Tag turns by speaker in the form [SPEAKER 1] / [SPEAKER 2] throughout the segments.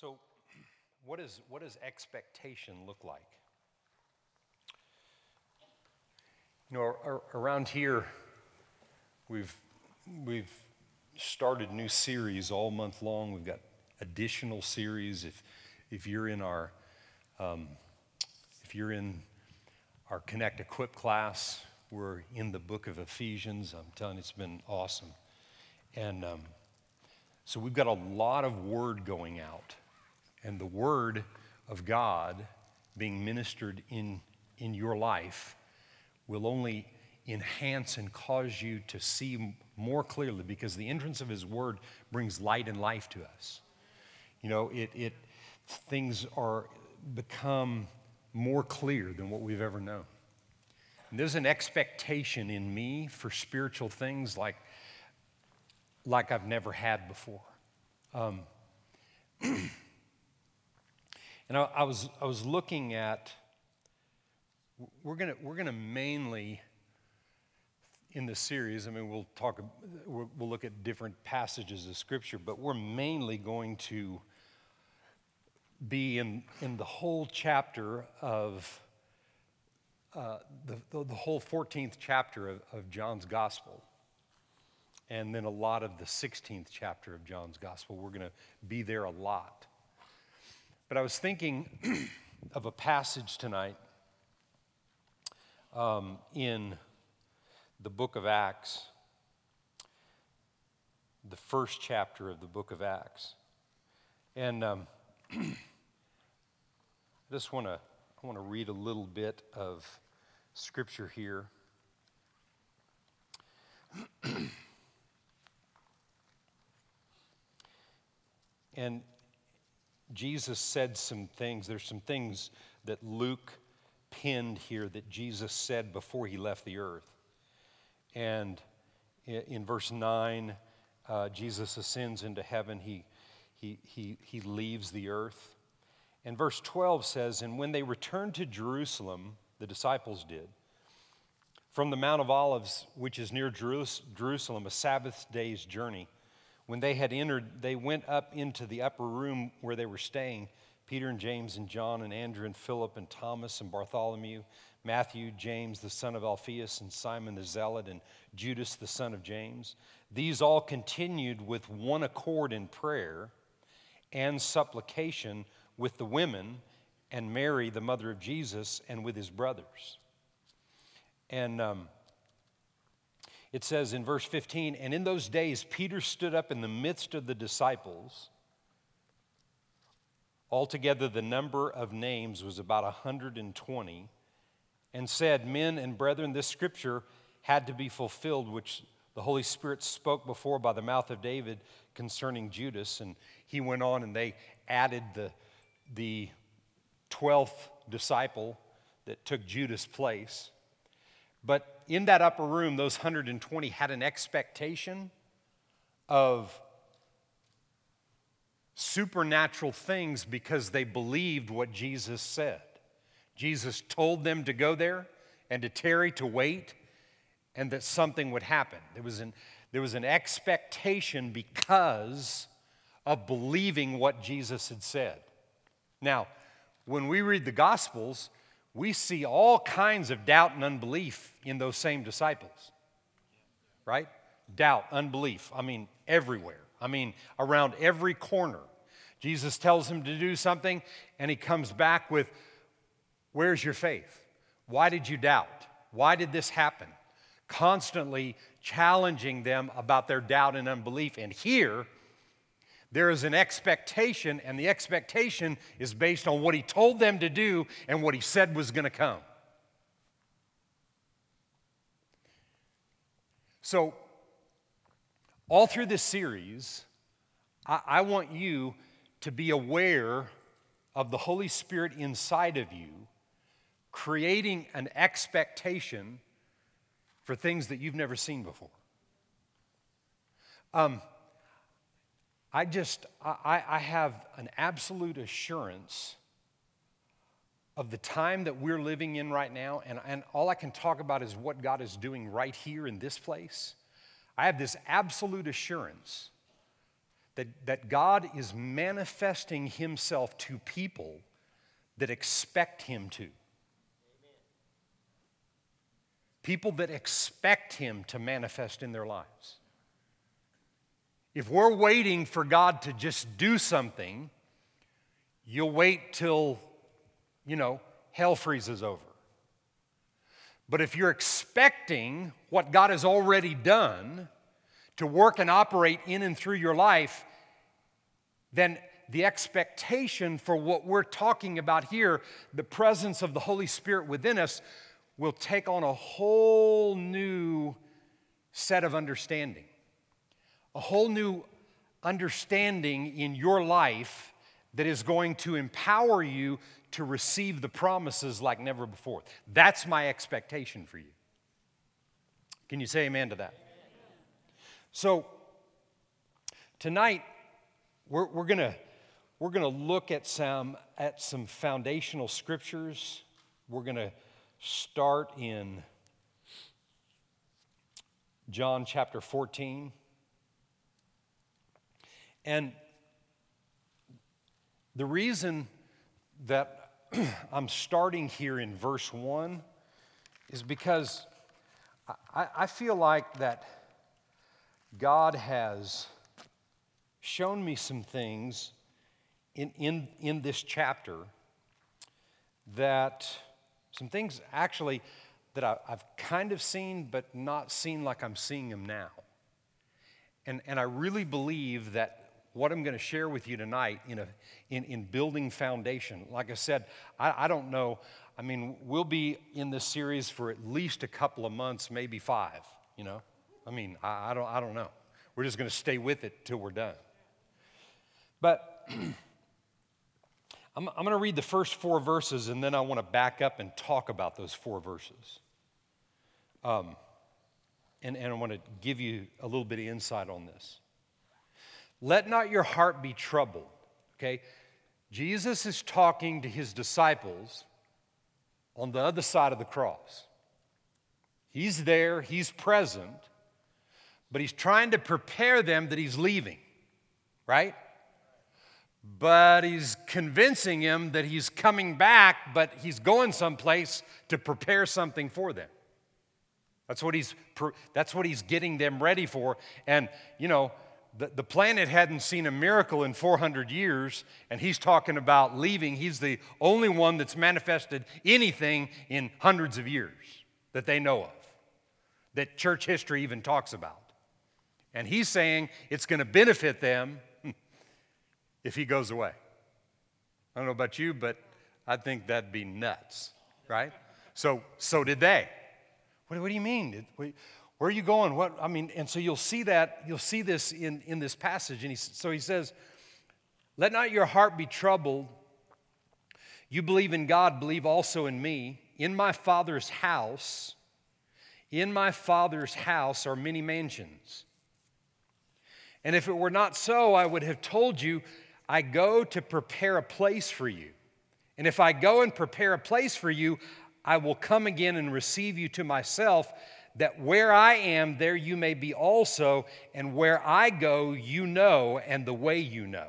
[SPEAKER 1] So, what, is, what does expectation look like? You know, ar- ar- around here, we've, we've started new series all month long. We've got additional series. If, if you're in our, um, if you're in our Connect Equip class, we're in the book of Ephesians. I'm telling you, it's been awesome. And um, so we've got a lot of word going out. And the word of God being ministered in, in your life will only enhance and cause you to see more clearly because the entrance of his word brings light and life to us. You know, it, it things are become more clear than what we've ever known. And there's an expectation in me for spiritual things like, like I've never had before. Um, and I, I, was, I was looking at, we're going we're gonna mainly, in the series, I mean, we'll talk, we'll, we'll look at different passages of Scripture, but we're mainly going to be in, in the whole chapter of, uh, the, the, the, whole 14th chapter of, of John's Gospel and then a lot of the 16th chapter of John's Gospel. We're going to be there a lot. But I was thinking of a passage tonight um, in the book of Acts, the first chapter of the book of Acts. And um, I just want to I want to read a little bit of scripture here. and Jesus said some things. There's some things that Luke pinned here that Jesus said before he left the earth. And in verse 9, uh, Jesus ascends into heaven, he, he, he, he leaves the earth. And verse 12 says, And when they returned to Jerusalem, the disciples did, from the Mount of Olives, which is near Jerusalem, a Sabbath day's journey. When they had entered, they went up into the upper room where they were staying Peter and James and John and Andrew and Philip and Thomas and Bartholomew, Matthew, James, the son of Alphaeus, and Simon the Zealot, and Judas, the son of James. These all continued with one accord in prayer and supplication with the women and Mary, the mother of Jesus, and with his brothers. And um, it says in verse 15, and in those days Peter stood up in the midst of the disciples. Altogether, the number of names was about 120, and said, Men and brethren, this scripture had to be fulfilled, which the Holy Spirit spoke before by the mouth of David concerning Judas. And he went on and they added the, the 12th disciple that took Judas' place. But in that upper room, those 120 had an expectation of supernatural things because they believed what Jesus said. Jesus told them to go there and to tarry, to wait, and that something would happen. There was an, there was an expectation because of believing what Jesus had said. Now, when we read the Gospels, we see all kinds of doubt and unbelief in those same disciples, right? Doubt, unbelief, I mean, everywhere. I mean, around every corner. Jesus tells him to do something, and he comes back with, Where's your faith? Why did you doubt? Why did this happen? Constantly challenging them about their doubt and unbelief. And here, there is an expectation, and the expectation is based on what he told them to do and what he said was going to come. So, all through this series, I, I, want you to be aware of the Holy Spirit inside of you, creating an expectation for things that you've never seen before. Um, I just, I, I have an absolute assurance of the time that we're living in right now, and, and all I can talk about is what God is doing right here in this place. I have this absolute assurance that, that God is manifesting himself to people that expect him to. People that expect him to manifest in their lives. If we're waiting for God to just do something, you'll wait till, you know, hell freezes over. But if you're expecting what God has already done to work and operate in and through your life, then the expectation for what we're talking about here, the presence of the Holy Spirit within us, will take on a whole new set of understanding, a whole new understanding in your life that is going to empower you to receive the promises like never before. That's my expectation for you. Can you say amen to that? So, tonight, we're, we're going we're to look at some, at some foundational scriptures. We're going to start in John chapter 14. And the reason that I'm starting here in verse 1 is because I, I feel like that God has shown me some things in, in, in this chapter that some things actually that I, have kind of seen, but not seen like I'm seeing them now. And, and I really believe that what I'm going to share with you tonight in, a, in, in building foundation, like I said, I, I don't know. I mean, we'll be in this series for at least a couple of months, maybe five, you know? I mean, I, I don't, I don't know. We're just going to stay with it till we're done. But I'm, I'm going to read the first four verses and then I want to back up and talk about those four verses. Um, and, and I want to give you a little bit of insight on this. Let not your heart be troubled. Okay? Jesus is talking to his disciples on the other side of the cross. He's there, he's present, but he's trying to prepare them that he's leaving, right? but he's convincing him that he's coming back, but he's going someplace to prepare something for them. That's what he's, that's what he's getting them ready for. And, you know, the, the planet hadn't seen a miracle in 400 years, and he's talking about leaving. He's the only one that's manifested anything in hundreds of years that they know of, that church history even talks about. And he's saying it's going to benefit them if he goes away. I don't know about you, but I think that'd be nuts, right? So, so did they. What, what do you mean? Where are you going? What I mean, and so you'll see that you'll see this in, in this passage. And he, so he says, "Let not your heart be troubled. You believe in God, believe also in me. In my Father's house, in my Father's house are many mansions. And if it were not so, I would have told you." I go to prepare a place for you. And if I go and prepare a place for you, I will come again and receive you to myself, that where I am, there you may be also, and where I go, you know, and the way you know.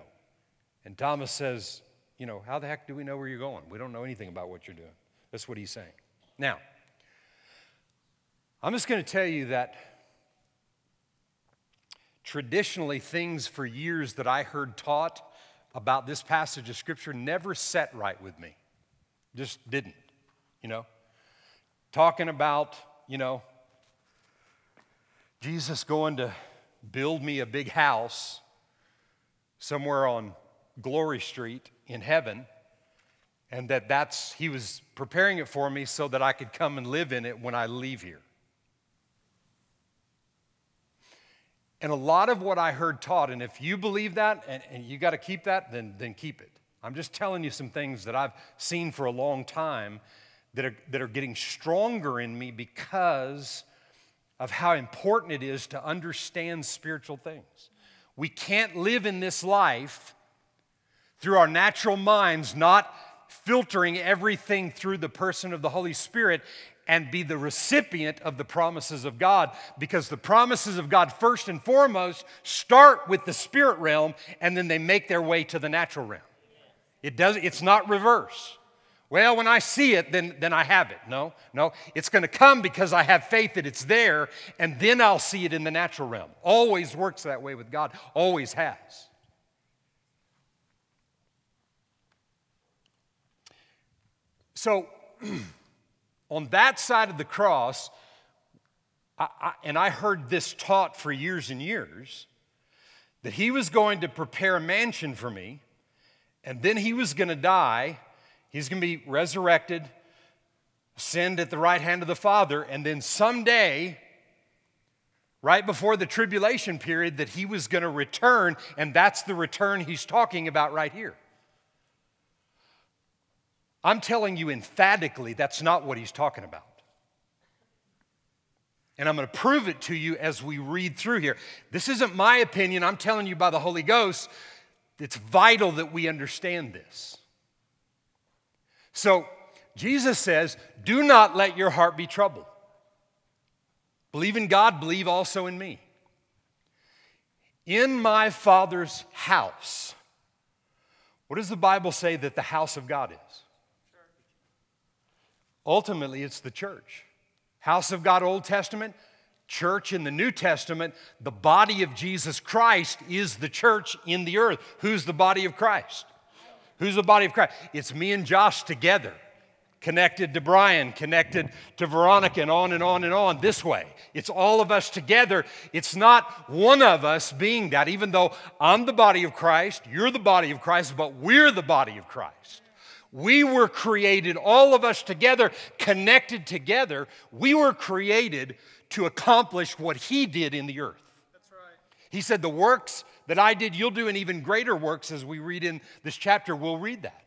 [SPEAKER 1] And Thomas says, You know, how the heck do we know where you're going? We don't know anything about what you're doing. That's what he's saying. Now, I'm just going to tell you that traditionally, things for years that I heard taught about this passage of Scripture never set right with me. Just didn't, you know. Talking about, you know, Jesus going to build me a big house somewhere on Glory Street in heaven, and that that's, he was preparing it for me so that I could come and live in it when I leave here. And a lot of what I heard taught, and if you believe that and, and you got to keep that, then, then keep it. I'm just telling you some things that I've seen for a long time that are, that are getting stronger in me because of how important it is to understand spiritual things. We can't live in this life through our natural minds, not filtering everything through the person of the Holy Spirit and be the recipient of the promises of God because the promises of God, first and foremost, start with the spirit realm and then they make their way to the natural realm. It does, it's not reverse. Well, when I see it, then, then I have it. No, no. It's going to come because I have faith that it's there, and then I'll see it in the natural realm. Always works that way with God, always has. So, on that side of the cross, I, I, and I heard this taught for years and years, that he was going to prepare a mansion for me, and then he was going to die. He's going to be resurrected, ascend at the right hand of the Father, and then someday, right before the tribulation period, that he was going to return, and that's the return he's talking about right here. I'm telling you emphatically that's not what he's talking about. And I'm going to prove it to you as we read through here. This isn't my opinion, I'm telling you by the Holy Ghost. It's vital that we understand this. So, Jesus says, Do not let your heart be troubled. Believe in God, believe also in me. In my Father's house, what does the Bible say that the house of God is? Ultimately, it's the church. House of God, Old Testament, church in the New Testament, the body of Jesus Christ is the church in the earth. Who's the body of Christ? Who's the body of Christ? It's me and Josh together, connected to Brian, connected to Veronica, and on and on and on this way. It's all of us together. It's not one of us being that, even though I'm the body of Christ, you're the body of Christ, but we're the body of Christ. We were created, all of us together, connected together. We were created to accomplish what He did in the earth. That's right. He said, The works that I did, you'll do, and even greater works as we read in this chapter. We'll read that.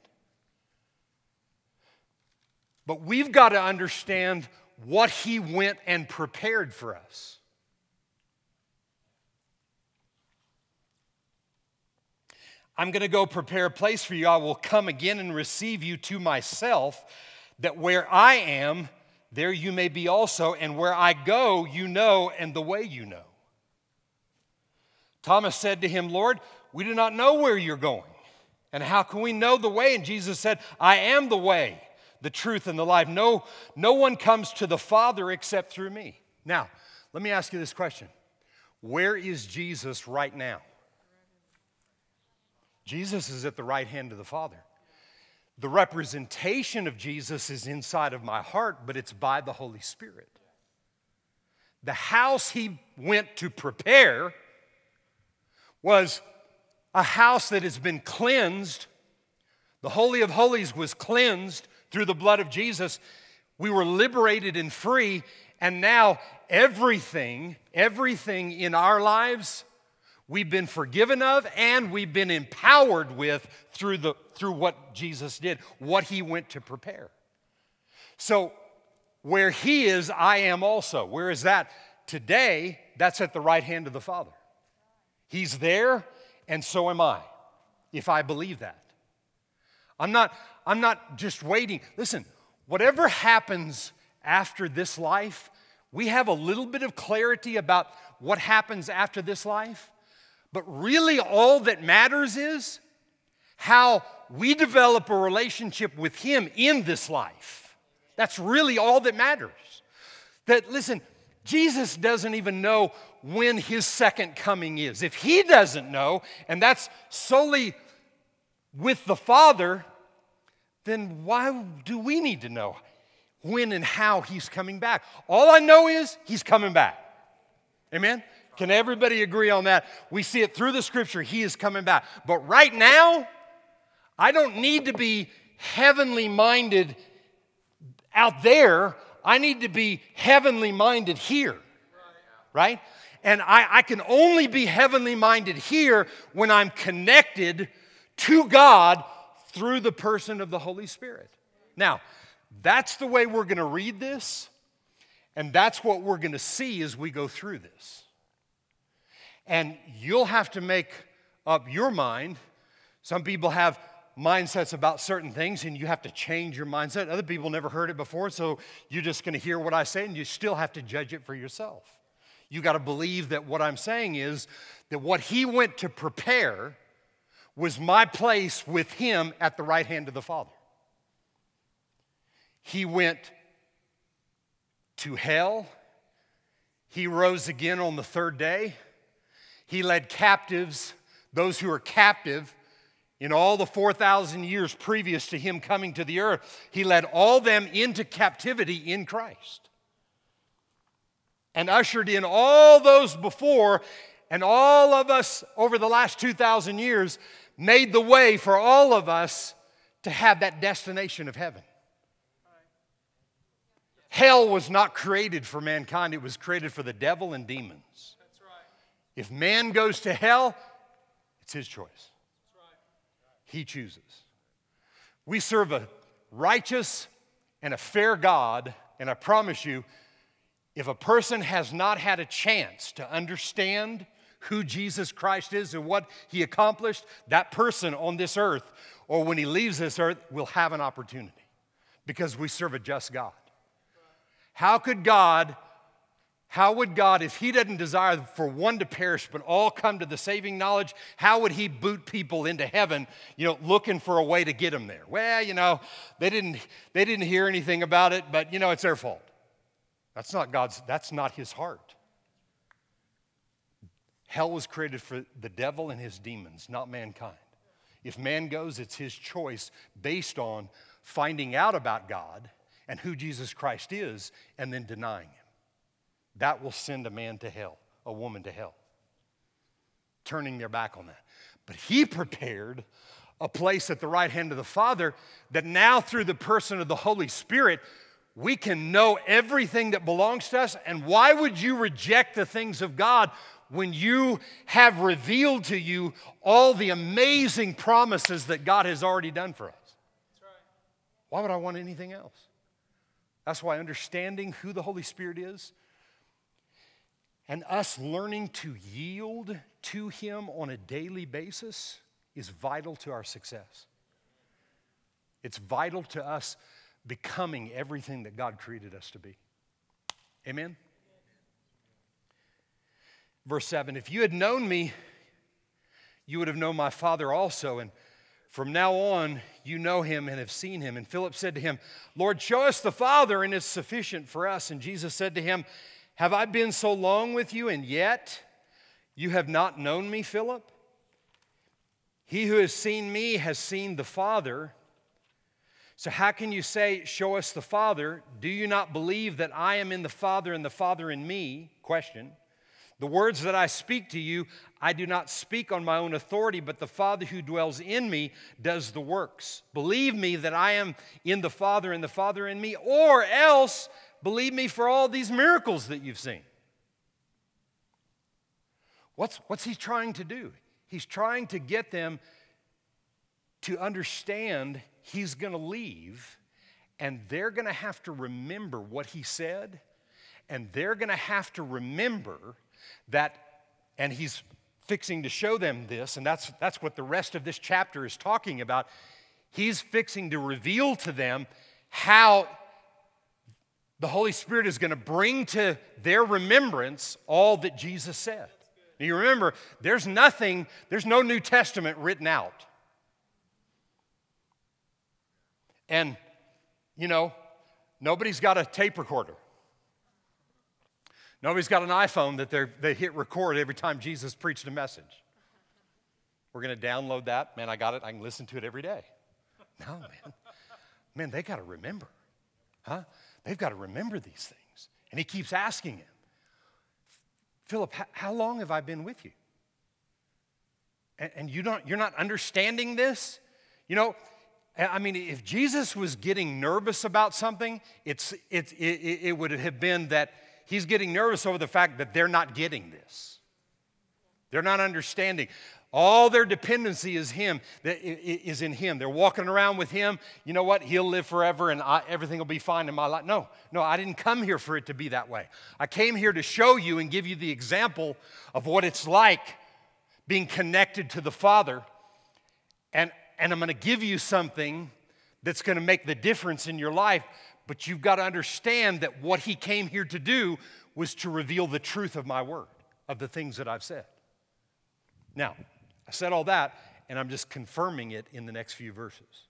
[SPEAKER 1] But we've got to understand what He went and prepared for us. I'm going to go prepare a place for you. I will come again and receive you to myself, that where I am, there you may be also, and where I go, you know, and the way you know. Thomas said to him, Lord, we do not know where you're going, and how can we know the way? And Jesus said, I am the way, the truth, and the life. No, no one comes to the Father except through me. Now, let me ask you this question Where is Jesus right now? Jesus is at the right hand of the Father. The representation of Jesus is inside of my heart, but it's by the Holy Spirit. The house he went to prepare was a house that has been cleansed. The Holy of Holies was cleansed through the blood of Jesus. We were liberated and free, and now everything, everything in our lives we've been forgiven of and we've been empowered with through, the, through what Jesus did, what he went to prepare. So, where he is, I am also. Where is that? Today, that's at the right hand of the Father. He's there, and so am I, if I believe that. I'm not, I'm not just waiting. Listen, whatever happens after this life, we have a little bit of clarity about what happens after this life. But really, all that matters is how we develop a relationship with Him in this life. That's really all that matters. That, listen, Jesus doesn't even know when His second coming is. If He doesn't know, and that's solely with the Father, then why do we need to know when and how He's coming back? All I know is He's coming back. Amen? Can everybody agree on that? We see it through the scripture. He is coming back. But right now, I don't need to be heavenly minded out there. I need to be heavenly minded here. Right? And I, I can only be heavenly minded here when I'm connected to God through the person of the Holy Spirit. Now, that's the way we're going to read this, and that's what we're going to see as we go through this. And you'll have to make up your mind. Some people have mindsets about certain things and you have to change your mindset. Other people never heard it before, so you're just going to hear what I say and you still have to judge it for yourself. You got to believe that what I'm saying is that what he went to prepare was my place with him at the right hand of the Father. He went to hell. He rose again on the third day. He led captives, those who are captive, in all the 4,000 years previous to him coming to the earth. He led all them into captivity in Christ and ushered in all those before, and all of us over the last 2,000 years made the way for all of us to have that destination of heaven. Hell was not created for mankind, it was created for the devil and demons. If man goes to hell, it's his choice. He chooses. We serve a righteous and a fair God, and I promise you, if a person has not had a chance to understand who Jesus Christ is and what he accomplished, that person on this earth or when he leaves this earth will have an opportunity because we serve a just God. How could God, how would God, if he doesn't desire for one to perish but all come to the saving knowledge, how would he boot people into heaven, you know, looking for a way to get them there? Well, you know, they didn't, they didn't hear anything about it, but you know, it's their fault. That's not God's, that's not his heart. Hell was created for the devil and his demons, not mankind. If man goes, it's his choice based on finding out about God and who Jesus Christ is and then denying him. That will send a man to hell, a woman to hell, turning their back on that. But he prepared a place at the right hand of the Father that now, through the person of the Holy Spirit, we can know everything that belongs to us. And why would you reject the things of God when you have revealed to you all the amazing promises that God has already done for us? Why would I want anything else? That's why understanding who the Holy Spirit is and us learning to yield to Him on a daily basis is vital to our success. It's vital to us becoming everything that God created us to be. Amen? Verse 7 If you had known me, you would have known my Father also. And from now on, you know him and have seen him. And Philip said to him, Lord, show us the Father, and it's sufficient for us. And Jesus said to him, Have I been so long with you, and yet you have not known me, Philip? He who has seen me has seen the Father. So, how can you say, Show us the Father? Do you not believe that I am in the Father and the Father in me? Question. The words that I speak to you, I do not speak on my own authority, but the Father who dwells in me does the works. Believe me that I am in the Father and the Father in me, or else believe me for all these miracles that you've seen. What's, what's he trying to do? He's trying to get them to understand he's going to leave and they're going to have to remember what he said and they're going to have to remember that, and he's fixing to show them this, and that's, that's what the rest of this chapter is talking about. He's fixing to reveal to them how the Holy Spirit is going to bring to their remembrance all that Jesus said. Now you remember, there's nothing, there's no New Testament written out. And, you know, nobody's got a tape recorder. Nobody's got an iPhone that they hit record every time Jesus preached a message. We're going to download that. Man, I got it. I can listen to it every day. No, man. Man, they got to remember. Huh? They've got to remember these things. And he keeps asking him, Philip, how long have I been with you? And, and you don't, you're not understanding this? You know, I mean, if Jesus was getting nervous about something, it's, it's, it, it would have been that he's getting nervous over the fact that they're not getting this. They're not understanding. All their dependency is him, is in him. They're walking around with him. You know what? He'll live forever and I, everything will be fine in my life. No, no, I didn't come here for it to be that way. I came here to show you and give you the example of what it's like being connected to the Father. And and I'm going to give you something that's going to make the difference in your life. But you've got to understand that what he came here to do was to reveal the truth of my word, of the things that I've said. Now, I said all that, and I'm just confirming it in the next few verses.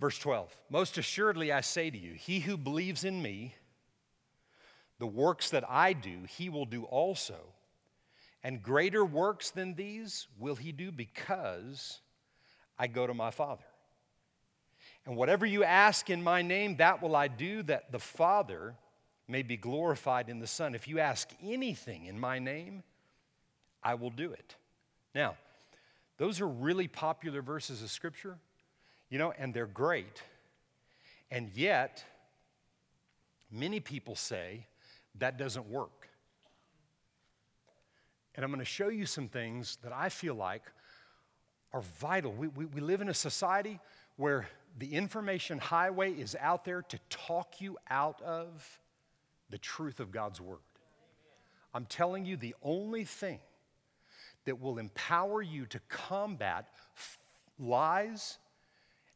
[SPEAKER 1] Verse 12 Most assuredly I say to you, he who believes in me, the works that I do, he will do also. And greater works than these will he do because I go to my Father. And whatever you ask in my name, that will I do, that the Father may be glorified in the Son. If you ask anything in my name, I will do it. Now, those are really popular verses of Scripture, you know, and they're great. And yet, many people say that doesn't work. And I'm going to show you some things that I feel like are vital. We, we, we live in a society where the information highway is out there to talk you out of the truth of God's Word. I'm telling you, the only thing that will empower you to combat f- lies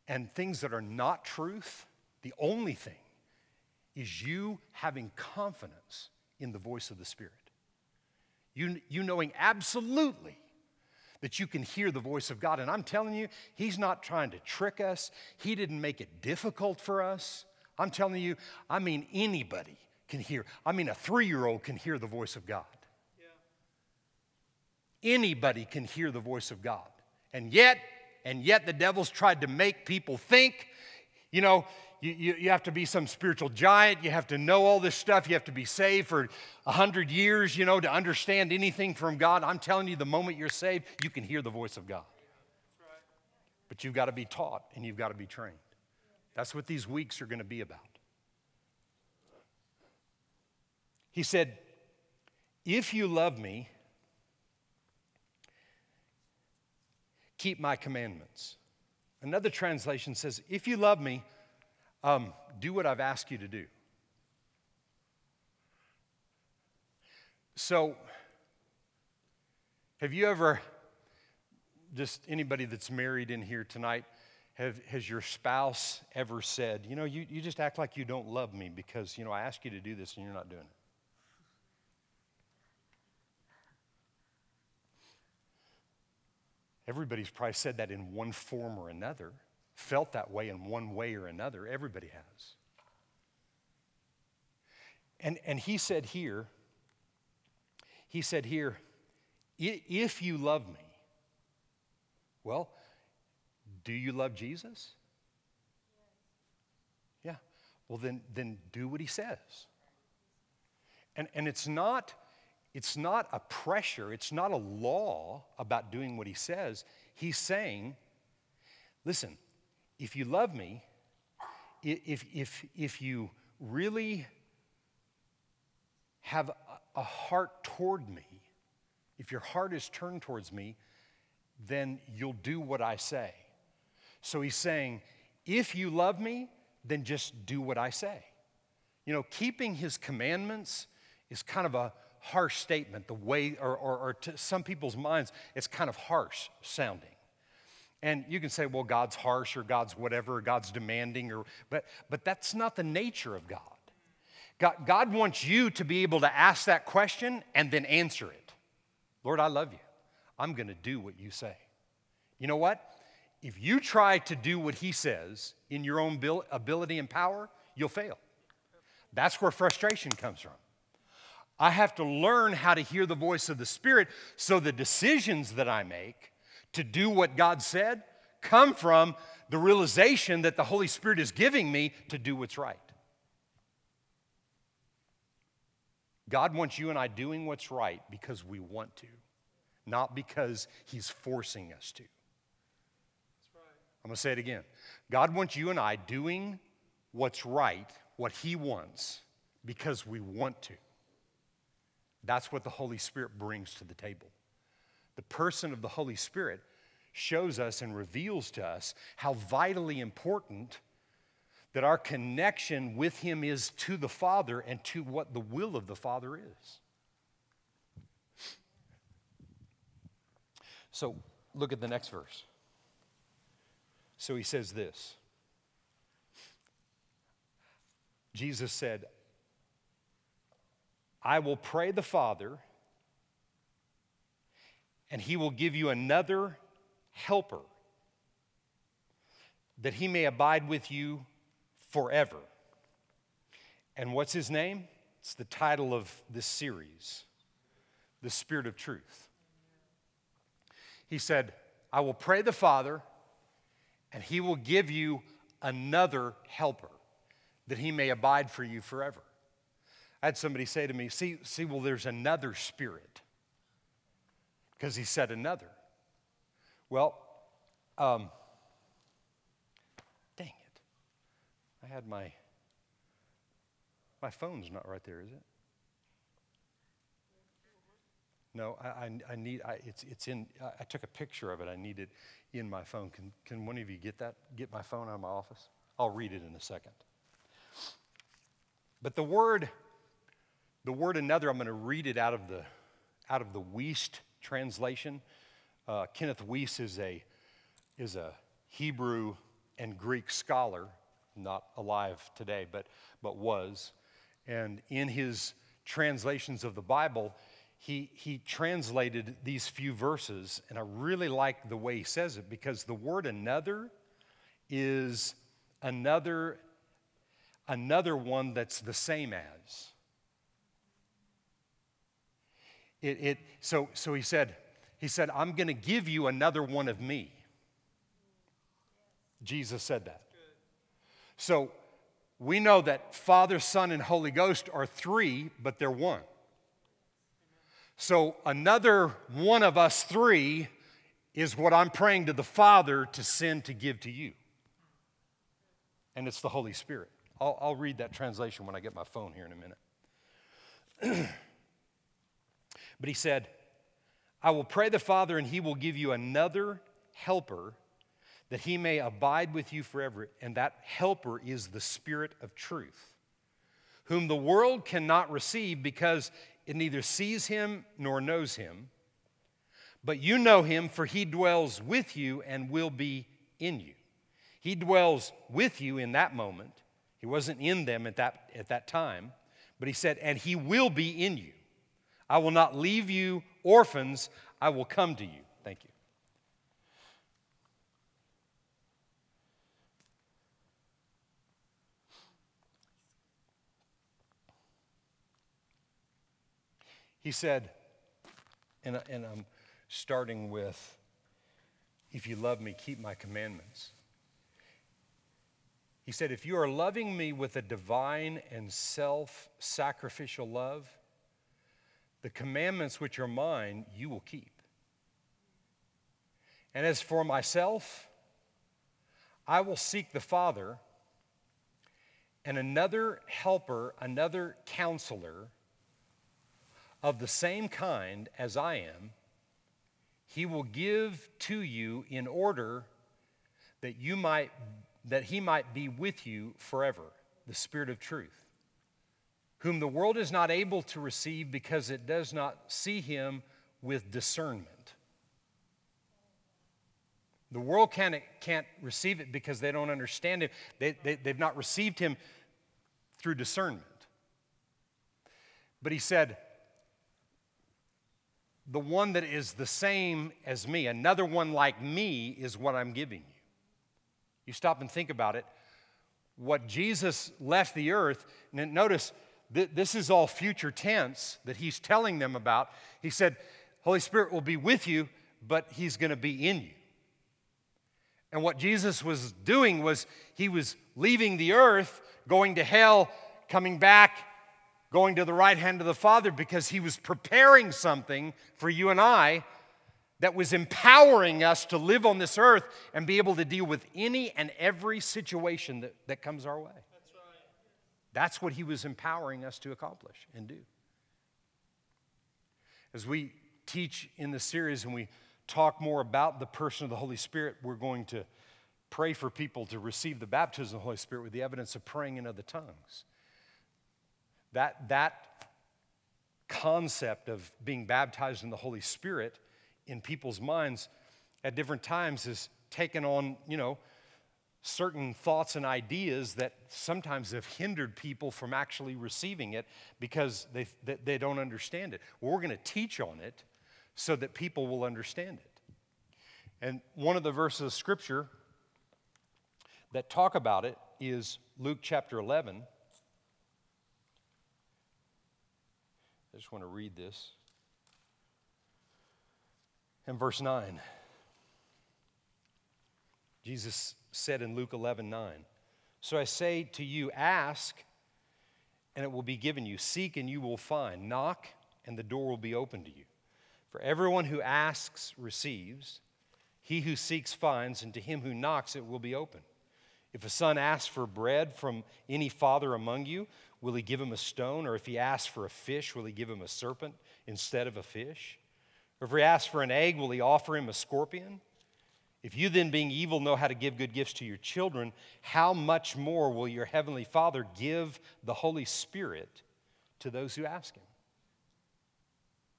[SPEAKER 1] and things that are not truth, the only thing is you having confidence in the voice of the Spirit. You, you knowing absolutely that you can hear the voice of God. And I'm telling you, He's not trying to trick us, He didn't make it difficult for us. I'm telling you, I mean, anybody can hear. I mean, a three year old can hear the voice of God. Yeah. Anybody can hear the voice of God. And yet, and yet the devil's tried to make people think, you know, you, you, you, have to be some spiritual giant. You have to know all this stuff. You have to be saved for a hundred years, you know, to understand anything from God. I'm telling you, the moment you're saved, you can hear the voice of God. But you've got to be taught and you've got to be trained. That's what these weeks are going to be about. He said, If you love me, keep my commandments. Another translation says, If you love me, um, do what I've asked you to do. So, have you ever, just anybody that's married in here tonight, have, has your spouse ever said, you know, you, you just act like you don't love me because, you know, I asked you to do this and you're not doing it? Everybody's probably said that in one form or another, felt that way in one way or another. Everybody has. And, and he said here, he said here, if you love me, well, do you love Jesus? Yeah. Well, then, then do what he says. And, and it's not it's not a pressure, it's not a law about doing what he says. He's saying, listen, if you love me, if, if, if you really have a heart toward me, if your heart is turned towards me, then you'll do what I say. So he's saying, if you love me, then just do what I say. You know, keeping his commandments is kind of a harsh statement, the way, or, or, or to some people's minds, it's kind of harsh sounding. And you can say, well, God's harsh or God's whatever, or God's demanding, or, but, but that's not the nature of God. God. God wants you to be able to ask that question and then answer it. Lord, I love you. I'm going to do what you say. You know what? If you try to do what He says in your own ability and power, you'll fail. That's where frustration comes from. I have to learn how to hear the voice of the Spirit so the decisions that I make to do what God said come from the realization that the Holy Spirit is giving me to do what's right. God wants you and I doing what's right because we want to, not because He's forcing us to. I'm going to say it again. God wants you and I doing what's right, what He wants, because we want to. That's what the Holy Spirit brings to the table. The person of the Holy Spirit shows us and reveals to us how vitally important that our connection with Him is to the Father and to what the will of the Father is. So look at the next verse. So he says this Jesus said, I will pray the Father, and he will give you another helper that he may abide with you forever. And what's his name? It's the title of this series The Spirit of Truth. He said, I will pray the Father, and he will give you another helper that he may abide for you forever. I had somebody say to me, See, see well, there's another spirit. Because he said another. Well, um, dang it. I had my my phone's not right there, is it? No, I, I, I need, I, it's, it's in, I, took a picture of it. I need it in my phone. Can, can one of you get that? Get my phone out of my office? I'll read it in a second. But the word, the word another, I'm going to read it out of the, out of the Wuest translation. Uh, Kenneth Wuest is a, is a Hebrew and Greek scholar, not alive today, but, but was. And in his translations of the Bible, he, he translated these few verses, and I really like the way he says it because the word another is another another one that's the same as. It, it, so, so he said, he said, I'm going to give you another one of me. Jesus said that. So we know that Father, Son, and Holy Ghost are three, but they're one. So another one of us three is what I'm praying to the Father to send to give to you. And it's the Holy Spirit. I'll, I'll read that translation when I get my phone here in a minute. but he said, I will pray the Father, and he will give you another helper that he may abide with you forever. And that helper is the Spirit of truth, whom the world cannot receive because it neither sees him nor knows him. But you know him, for he dwells with you and will be in you. He dwells with you in that moment he wasn't in them at that, at that time, but he said, And he will be in you. I will not leave you orphans, I will come to you. Thank you. He said, and, and I'm starting with, If you love me, keep my commandments. He said, If you are loving me with a divine and self sacrificial love, the commandments which are mine you will keep. And as for myself, I will seek the Father and another helper, another counselor of the same kind as I am, he will give to you in order that you might that he might be with you forever, the Spirit of truth, whom the world is not able to receive because it does not see him with discernment. The world can't, can't receive it because they don't understand him. They, they, they've not received him through discernment. But he said, the one that is the same as me, another one like me, is what I'm giving you. You stop and think about it. What Jesus left the earth, and notice th- this is all future tense that he's telling them about. He said, Holy Spirit will be with you, but he's going to be in you. And what Jesus was doing was he was leaving the earth, going to hell, coming back, going to the right hand of the Father because he was preparing something for you and I that was empowering us to live on this earth and be able to deal with any and every situation that, that comes our way. That's what he was empowering us to accomplish and do. As we teach in the series and we talk more about the person of the Holy Spirit, we're going to pray for people to receive the baptism of the Holy Spirit with the evidence of praying in other tongues. That, that concept of being baptized in the Holy Spirit in people's minds at different times has taken on, you know, certain thoughts and ideas that sometimes have hindered people from actually receiving it because they, they, don't understand it. Well, we're going to teach on it so that people will understand it. And one of the verses of Scripture that talk about it is Luke chapter 11. I just want to read this. In verse 9, Jesus said in Luke 11 9, So I say to you, ask, and it will be given you. Seek, and you will find. Knock, and the door will be open to you. For everyone who asks receives, he who seeks finds, and to him who knocks it will be open. If a son asks for bread from any father among you, will he give him a stone? Or if he asks for a fish, will he give him a serpent instead of a fish? Or if he asks for an egg, will he offer him a scorpion? If you then, being evil, know how to give good gifts to your children, how much more will your heavenly Father give the Holy Spirit to those who ask him?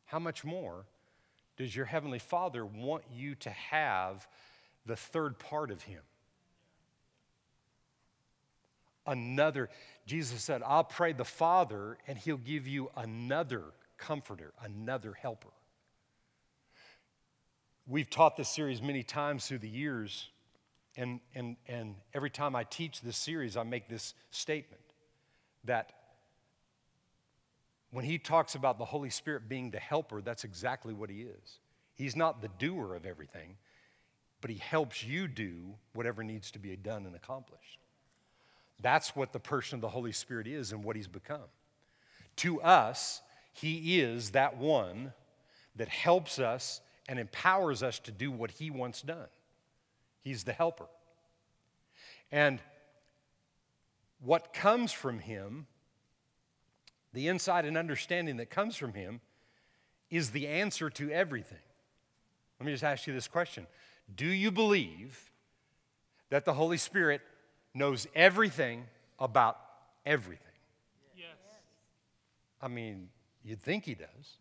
[SPEAKER 1] How much more does your heavenly Father want you to have the third part of him? Another, Jesus said, I'll pray the Father, and he'll give you another comforter, another helper. We've taught this series many times through the years, and, and, and every time I teach this series, I make this statement that when he talks about the Holy Spirit being the helper, that's exactly what he is. He's not the doer of everything, but he helps you do whatever needs to be done and accomplished. That's what the person of the Holy Spirit is and what he's become. To us, he is that one that helps us and empowers us to do what He wants done. He's the helper. And what comes from Him, the insight and understanding that comes from Him, is the answer to everything. Let me just ask you this question Do you believe that the Holy Spirit knows everything about everything? Yes. I mean, you'd think He does.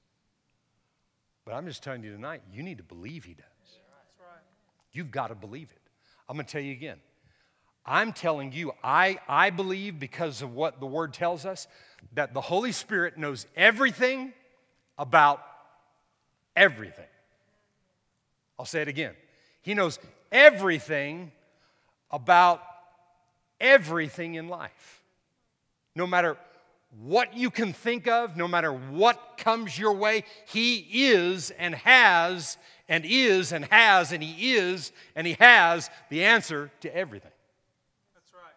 [SPEAKER 1] But I'm just telling you tonight, you need to believe He does. You've got to believe it. I'm going to tell you again. I'm telling you, I, I believe because of what the Word tells us, that the Holy Spirit knows everything about everything. I'll say it again. He knows everything about everything in life. No matter what you can think of, no matter what comes your way, He is and has and is and has and He is and He has the answer to everything.
[SPEAKER 2] That's right.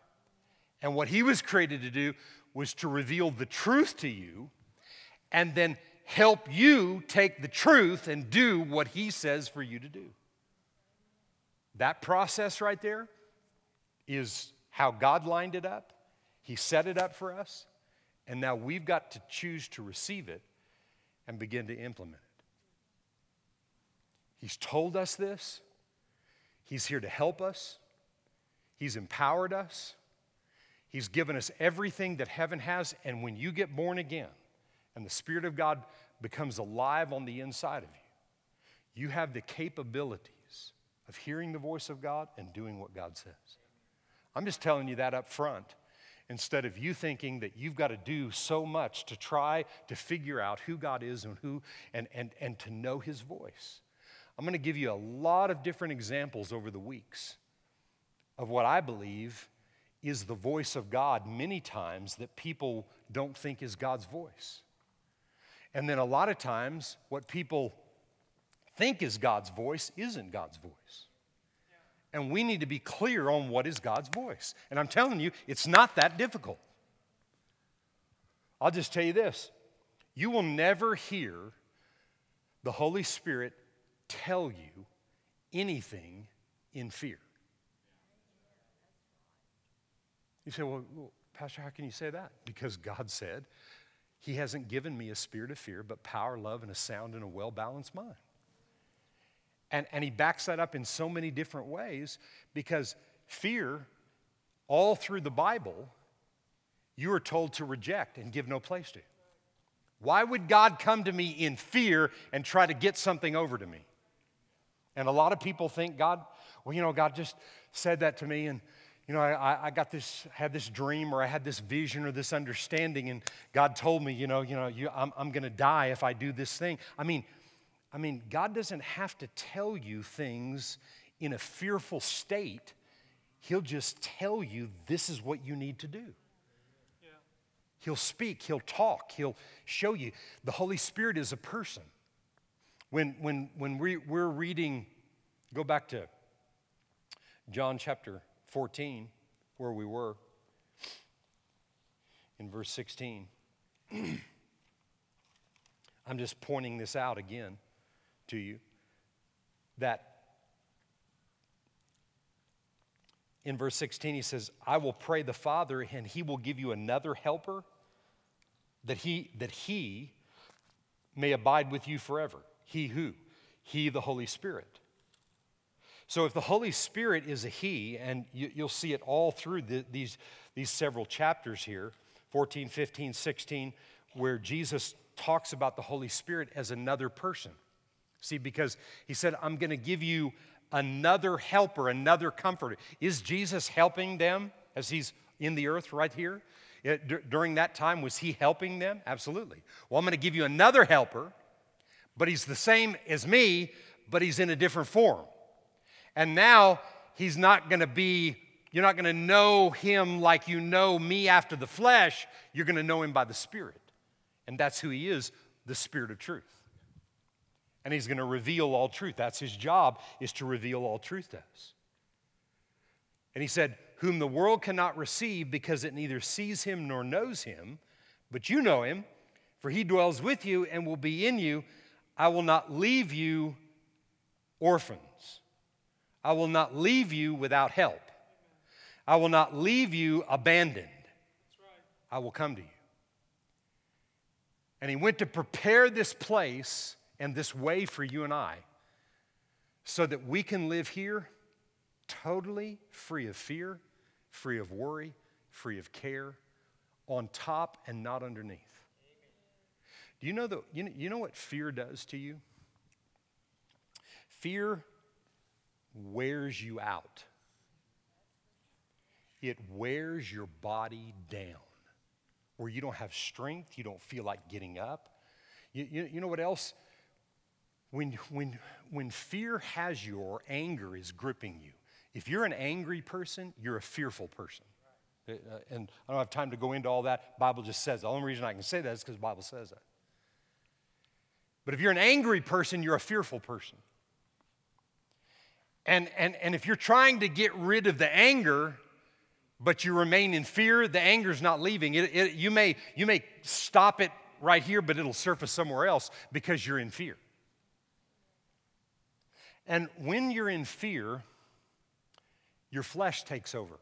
[SPEAKER 1] And what He was created to do was to reveal the truth to you and then help you take the truth and do what He says for you to do. That process right there is how God lined it up. He set it up for us. And now we've got to choose to receive it and begin to implement it. He's told us this, He's here to help us, He's empowered us, He's given us everything that heaven has. And when you get born again and the Spirit of God becomes alive on the inside of you, you have the capabilities of hearing the voice of God and doing what God says. I'm just telling you that up front instead of you thinking that you've got to do so much to try to figure out who God is and who and, and, and to know his voice. I'm going to give you a lot of different examples over the weeks of what I believe is the voice of God many times that people don't think is God's voice. And then a lot of times, what people think is God's voice isn't God's voice. And we need to be clear on what is God's voice. And I'm telling you, it's not that difficult. I'll just tell you this you will never hear the Holy Spirit tell you anything in fear. You say, well, Pastor, how can you say that? Because God said, He hasn't given me a spirit of fear, but power, love, and a sound and a well balanced mind. And, and he backs that up in so many different ways because fear, all through the Bible, you are told to reject and give no place to. Why would God come to me in fear and try to get something over to me? And a lot of people think God, well, you know, God just said that to me, and you know, I, I got this, had this dream, or I had this vision, or this understanding, and God told me, you know, you know, you, I'm, I'm going to die if I do this thing. I mean, I mean, God doesn't have to tell you things in a fearful state. He'll just tell you this is what you need to do. He'll speak, he'll talk, he'll show you. The Holy Spirit is a person. When, when, when we, we're reading, go back to John chapter 14, where we were, in verse 16. I'm just pointing this out again to you that in verse 16 he says i will pray the father and he will give you another helper that he that he may abide with you forever. He who? He the holy spirit. So if the holy spirit is a he and you, will see it all through the, these these several chapters here 14 15 16 where jesus talks about the holy spirit as another person see because he said i'm going to give you another helper another comforter is jesus helping them as he's in the earth right here it, during that time, was he helping them? Absolutely. Well, I'm going to give you another helper, but he's the same as me, but he's in a different form. And now he's not going to be, you're not going to know him like you know me after the flesh. You're going to know him by the Spirit. And that's who he is, the Spirit of truth. And he's going to reveal all truth. That's his job, is to reveal all truth to us. And he said, whom the world cannot receive because it neither sees him nor knows him, but you know him, for he dwells with you and will be in you. I will not leave you orphans. I will not leave you without help. I will not leave you abandoned. I will come to you. And he went to prepare this place and this way for you and I so that we can live here totally free of fear free of worry, free of care, on top and not underneath. Do you know, the, you, know, you know what fear does to you? Fear wears you out. It wears your body down where you don't have strength, you don't feel like getting up. You, you, you know what else? When, when, when fear has you or anger is gripping you, if you're an angry person, you're a fearful person. Uh, and I don't have time to go into all that. Bible just says. The only reason I can say that is because the Bible says that. But if you're an angry person, you're a fearful person. And, and, and if you're trying to get rid of the anger, but you remain in fear, the anger's not leaving. It, it, you, may, you may stop it right here, but it'll surface somewhere else because you're in fear. And when you're in fear, your flesh takes over.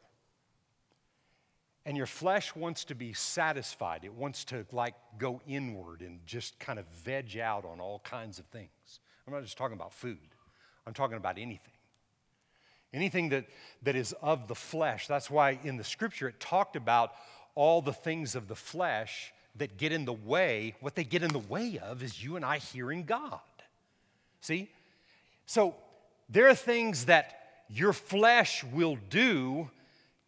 [SPEAKER 1] And your flesh wants to be satisfied. It wants to like go inward and just kind of veg out on all kinds of things. I'm not just talking about food, I'm talking about anything. Anything that, that is of the flesh. That's why in the scripture it talked about all the things of the flesh that get in the way. What they get in the way of is you and I hearing God. See? So there are things that your flesh will do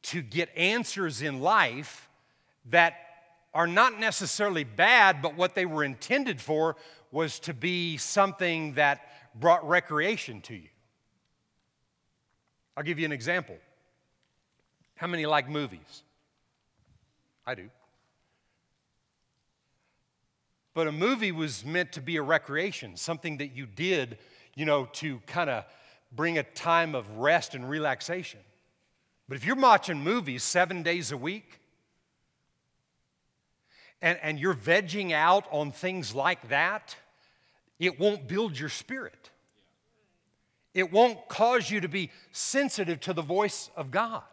[SPEAKER 1] to get answers in life that are not necessarily bad, but what they were intended for was to be something that brought recreation to you. I'll give you an example. How many like movies? I do. But a movie was meant to be a recreation, something that you did, you know, to kind of bring a time of rest and relaxation. But if you're watching movies seven days a week, and, and you're vegging out on things like that, it won't build your spirit. It won't cause you to be sensitive to the voice of God.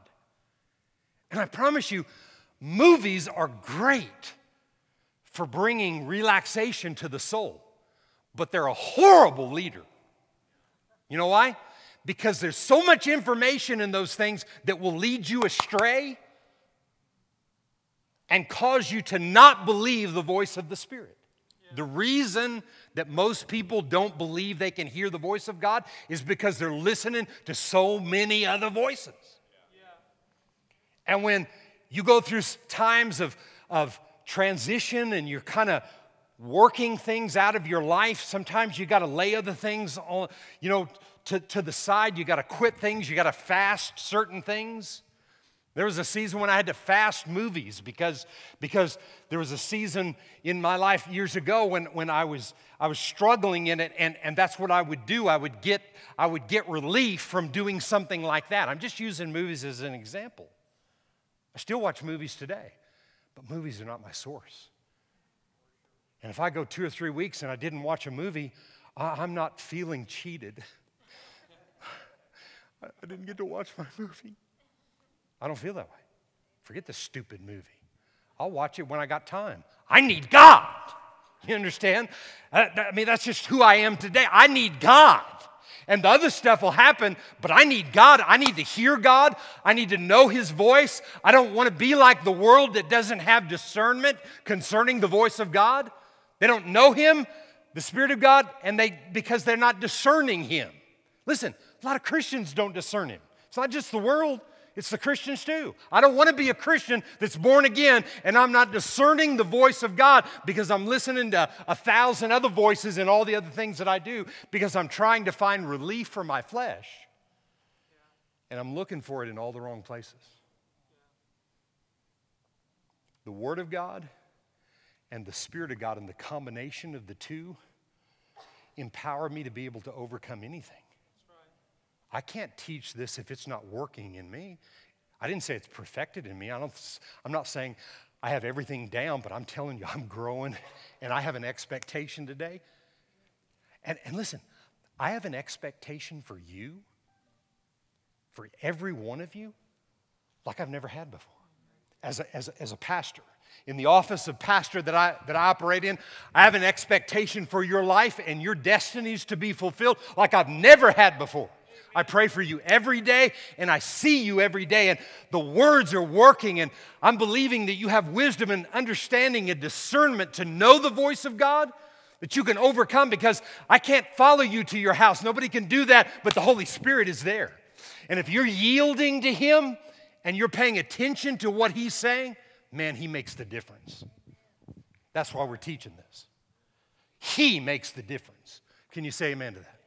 [SPEAKER 1] And I promise you, movies are great for bringing relaxation to the soul, but they're a horrible leader. You know why? because there's so much information in those things that will lead you astray and cause you to not believe the voice of the Spirit. The reason that most people don't believe they can hear the voice of God is because they're listening to so many other voices. And when you go through times of, of transition and you're kind of working things out of your life, sometimes you got to lay other things on, you know, to, to the side. You got to quit things. You got to fast certain things. There was a season when I had to fast movies because, because there was a season in my life years ago when, when I, was, I was struggling in it, and, and that's what I would do. I would, get, I would get relief from doing something like that. I'm just using movies as an example. I still watch movies today, but movies are not my source. And if I go two or three weeks and I didn't watch a movie, I'm not feeling cheated. I didn't get to watch my movie. I don't feel that way. Forget the stupid movie. I'll watch it when I got time. I need God. You understand? Uh, I mean, that's just who I am today. I need God. And the other stuff will happen, but I need God. I need to hear God. I need to know His voice. I don't want to be like the world that doesn't have discernment concerning the voice of God. They don't know Him, the Spirit of God, and they because they're not discerning Him. Listen, a lot of Christians don't discern Him. It's not just the world. It's the Christians too. I don't want to be a Christian that's born again and I'm not discerning the voice of God because I'm listening to a thousand other voices and all the other things that I do because I'm trying to find relief for my flesh. And I'm looking for it in all the wrong places. The Word of God and the Spirit of God and the combination of the two empower me to be able to overcome anything. I can't teach this if it's not working in me. I didn't say it's perfected in me. I don't, I'm not saying I have everything down, but I'm telling you, I'm growing and I have an expectation today. And, and listen, I have an expectation for you, for every one of you, like I've never had before. As a, as a, as a pastor, in the office of pastor that I, that I operate in, I have an expectation for your life and your destinies to be fulfilled like I've never had before. I pray for you every day, and I see you every day, and the words are working, and I'm believing that you have wisdom and understanding and discernment to know the voice of God, that you can overcome because I can't follow you to your house. Nobody can do that, but the Holy Spirit is there. And if you're yielding to Him and you're paying attention to what He's saying, man, He makes the difference. That's why we're teaching this. He makes the difference. Can you say amen to that?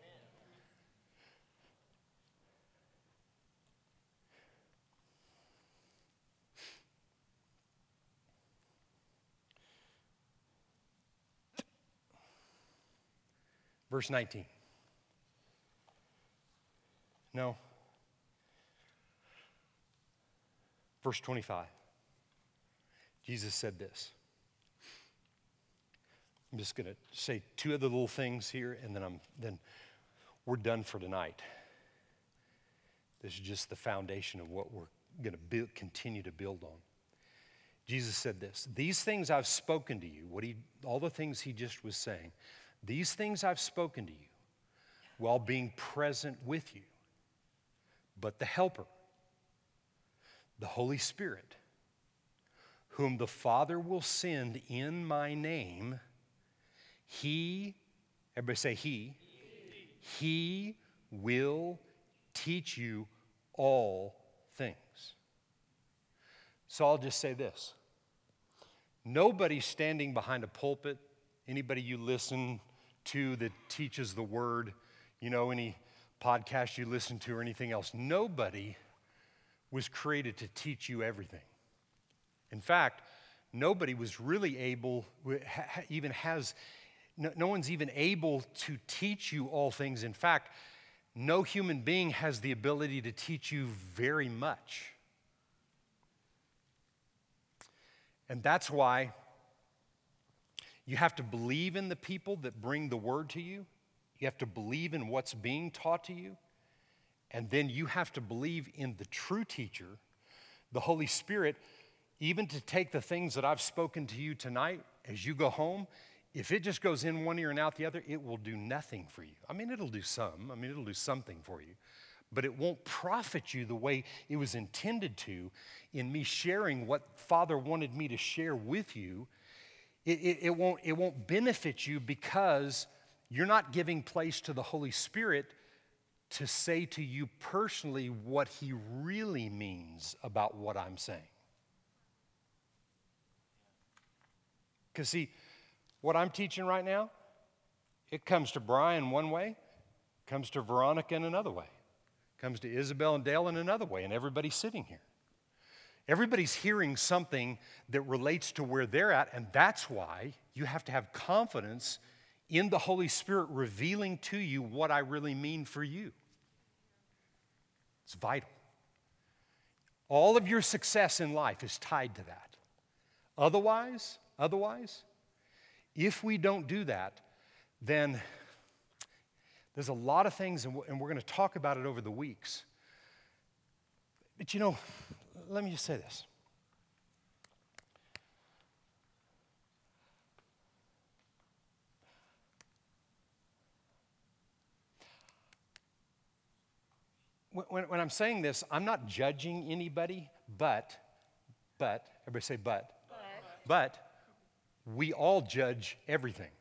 [SPEAKER 1] Verse 19. No. Verse 25. Jesus said this. I'm just going to say two other little things here, and then, I'm, then we're done for tonight. This is just the foundation of what we're going to build, continue to build on. Jesus said this These things I've spoken to you, what he, all the things he just was saying, these things I've spoken to you while being present with you. But the Helper, the Holy Spirit, whom the Father will send in my name, he, everybody say, he, he will teach you all things. So I'll just say this nobody standing behind a pulpit, anybody you listen to that teaches the word, you know, any podcast you listen to or anything else. Nobody was created to teach you everything. In fact, nobody was really able, even has, no, no one's even able to teach you all things. In fact, no human being has the ability to teach you very much. And that's why you have to believe in the people that bring the word to you. You have to believe in what's being taught to you. And then you have to believe in the true teacher, the Holy Spirit, even to take the things that I've spoken to you tonight as you go home. If it just goes in one ear and out the other, it will do nothing for you. I mean, it'll do some. I mean, it'll do something for you. But it won't profit you the way it was intended to in me sharing what Father wanted me to share with you it, it, it, won't, it won't benefit you because you're not giving place to the Holy Spirit to say to you personally what He really means about what I'm saying. Because, see, what I'm teaching right now, it comes to Brian one way, comes to Veronica in another way, comes to Isabel and Dale in another way, and everybody's sitting here. Everybody's hearing something that relates to where they're at, and that's why you have to have confidence in the Holy Spirit revealing to you what I really mean for you. It's vital. All of your success in life is tied to that. Otherwise, otherwise, if we don't do that, then there's a lot of things, and we're going to talk about it over the weeks. But you know, let me just say this. When, when, I'm saying this, I'm not judging anybody, but, but, everybody say but. But, but we all judge everything,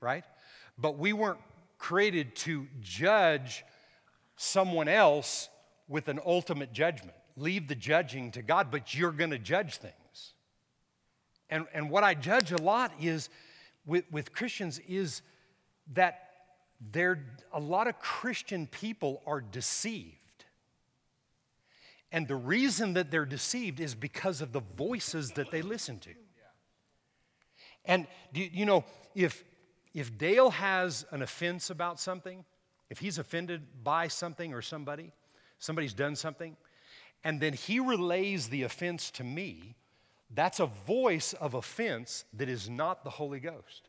[SPEAKER 1] right? But we weren't created to judge someone else with an ultimate judgment. Leave the judging to God, but you're going to judge things. And, and what I judge a lot is with, with Christians is that there a lot of Christian people are deceived. And the reason that they're deceived is because of the voices that they listen to. And you, know, if if Dale has an offense about something, if he's offended by something or somebody, somebody's done something, and then he relays the offense to me, that's a voice of offense that is not the Holy Ghost.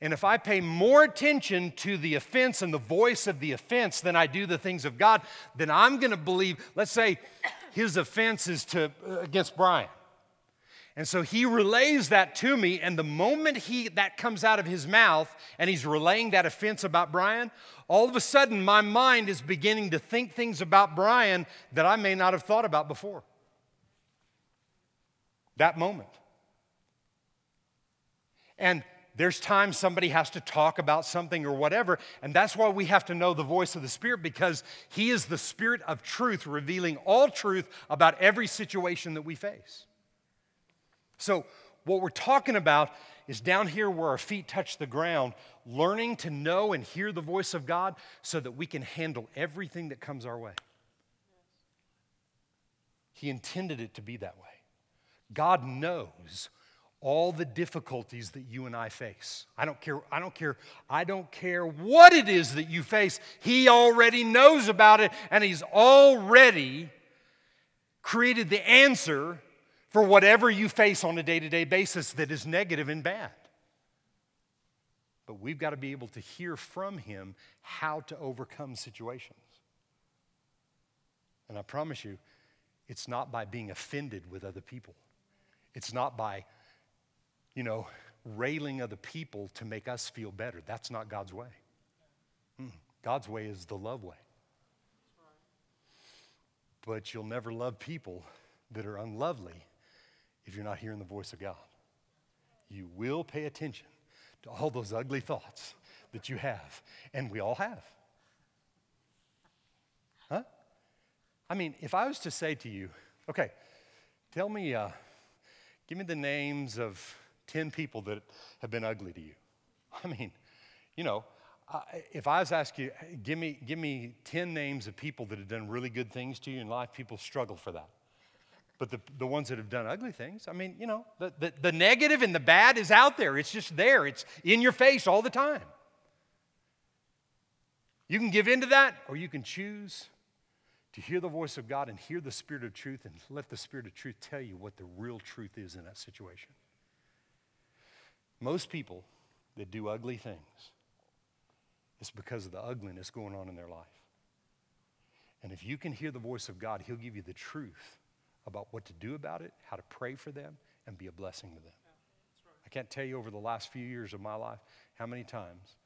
[SPEAKER 1] And if I pay more attention to the offense and the voice of the offense than I do the things of God, then I'm going to believe, let's say his offense is to, uh, against Brian. And so he relays that to me, and the moment he that comes out of his mouth and he's relaying that offense about Brian, all of a sudden my mind is beginning to think things about Brian that I may not have thought about before. That moment. And there's times somebody has to talk about something or whatever, and that's why we have to know the voice of the Spirit because He is the Spirit of truth, revealing all truth about every situation that we face. So, what we're talking about is down here where our feet touch the ground, learning to know and hear the voice of God so that we can handle everything that comes our way. He intended it to be that way. God knows all the difficulties that you and I face. I don't care I don't care I don't care what it is that you face. He already knows about it and he's already created the answer for whatever you face on a day to day basis that is negative and bad. But we've got to be able to hear from Him how to overcome situations. And I promise you, it's not by being offended with other people, it's not by, you know, railing other people to make us feel better. That's not God's way. Mm. God's way is the love way. But you'll never love people that are unlovely if you're not hearing the voice of God. You will pay attention to all those ugly thoughts that you have, and we all have. Huh? I mean, if I was to say to you, okay, tell me, uh, give me the names of 10 people that have been ugly to you. I mean, you know, if I was asked you, give me, give me 10 names of people that have done really good things to you in life, people struggle for that. But the, the ones that have done ugly things, I mean, you know, the, the, the negative and the bad is out there. It's just there, it's in your face all the time. You can give in to that, or you can choose to hear the voice of God and hear the Spirit of truth and let the Spirit of truth tell you what the real truth is in that situation. Most people that do ugly things, it's because of the ugliness going on in their life. And if you can hear the voice of God, He'll give you the truth about what to do about it, how to pray for them, and be a blessing to them. I can't tell you over the last few years of my life how many times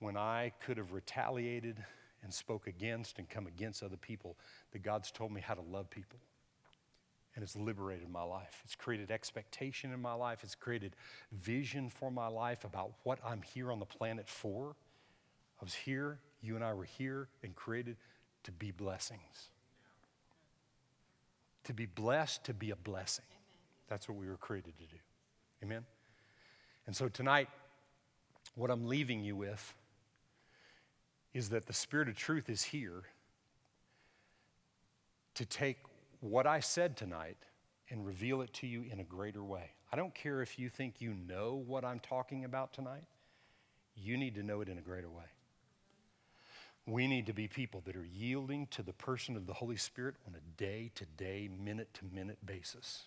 [SPEAKER 1] when I could have retaliated and spoke against and come against other people that God's told me how to love people. and it's liberated my life. It's created expectation in my life. It's created vision for my life about what I'm here on the planet for. I was here, you and I were here and created to be blessings. To be blessed, to be a blessing. That's what we were created to do. Amen? And so tonight, what I'm leaving you with is that the Spirit of truth is here to take what I said tonight and reveal it to you in a greater way. I don't care if you think you know what I'm talking about tonight, you need to know it in a greater way. We need to be people that are yielding to the person of the Holy Spirit on a day to day, minute to minute basis.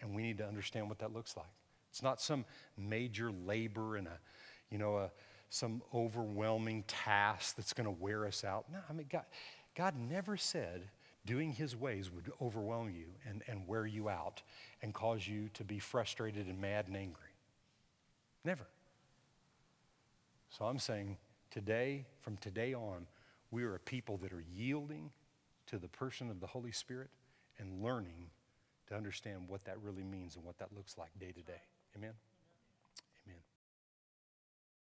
[SPEAKER 1] And we need to understand what that looks like. It's not some major labor and a, you know, a, some overwhelming task that's going to wear us out. No, I mean, God, God never said doing his ways would overwhelm you and, and wear you out and cause you to be frustrated and mad and angry. Never. So I'm saying today, from today on, we are a people that are yielding to the person of the Holy Spirit and learning to understand what that really means and what that looks like day to day. Amen?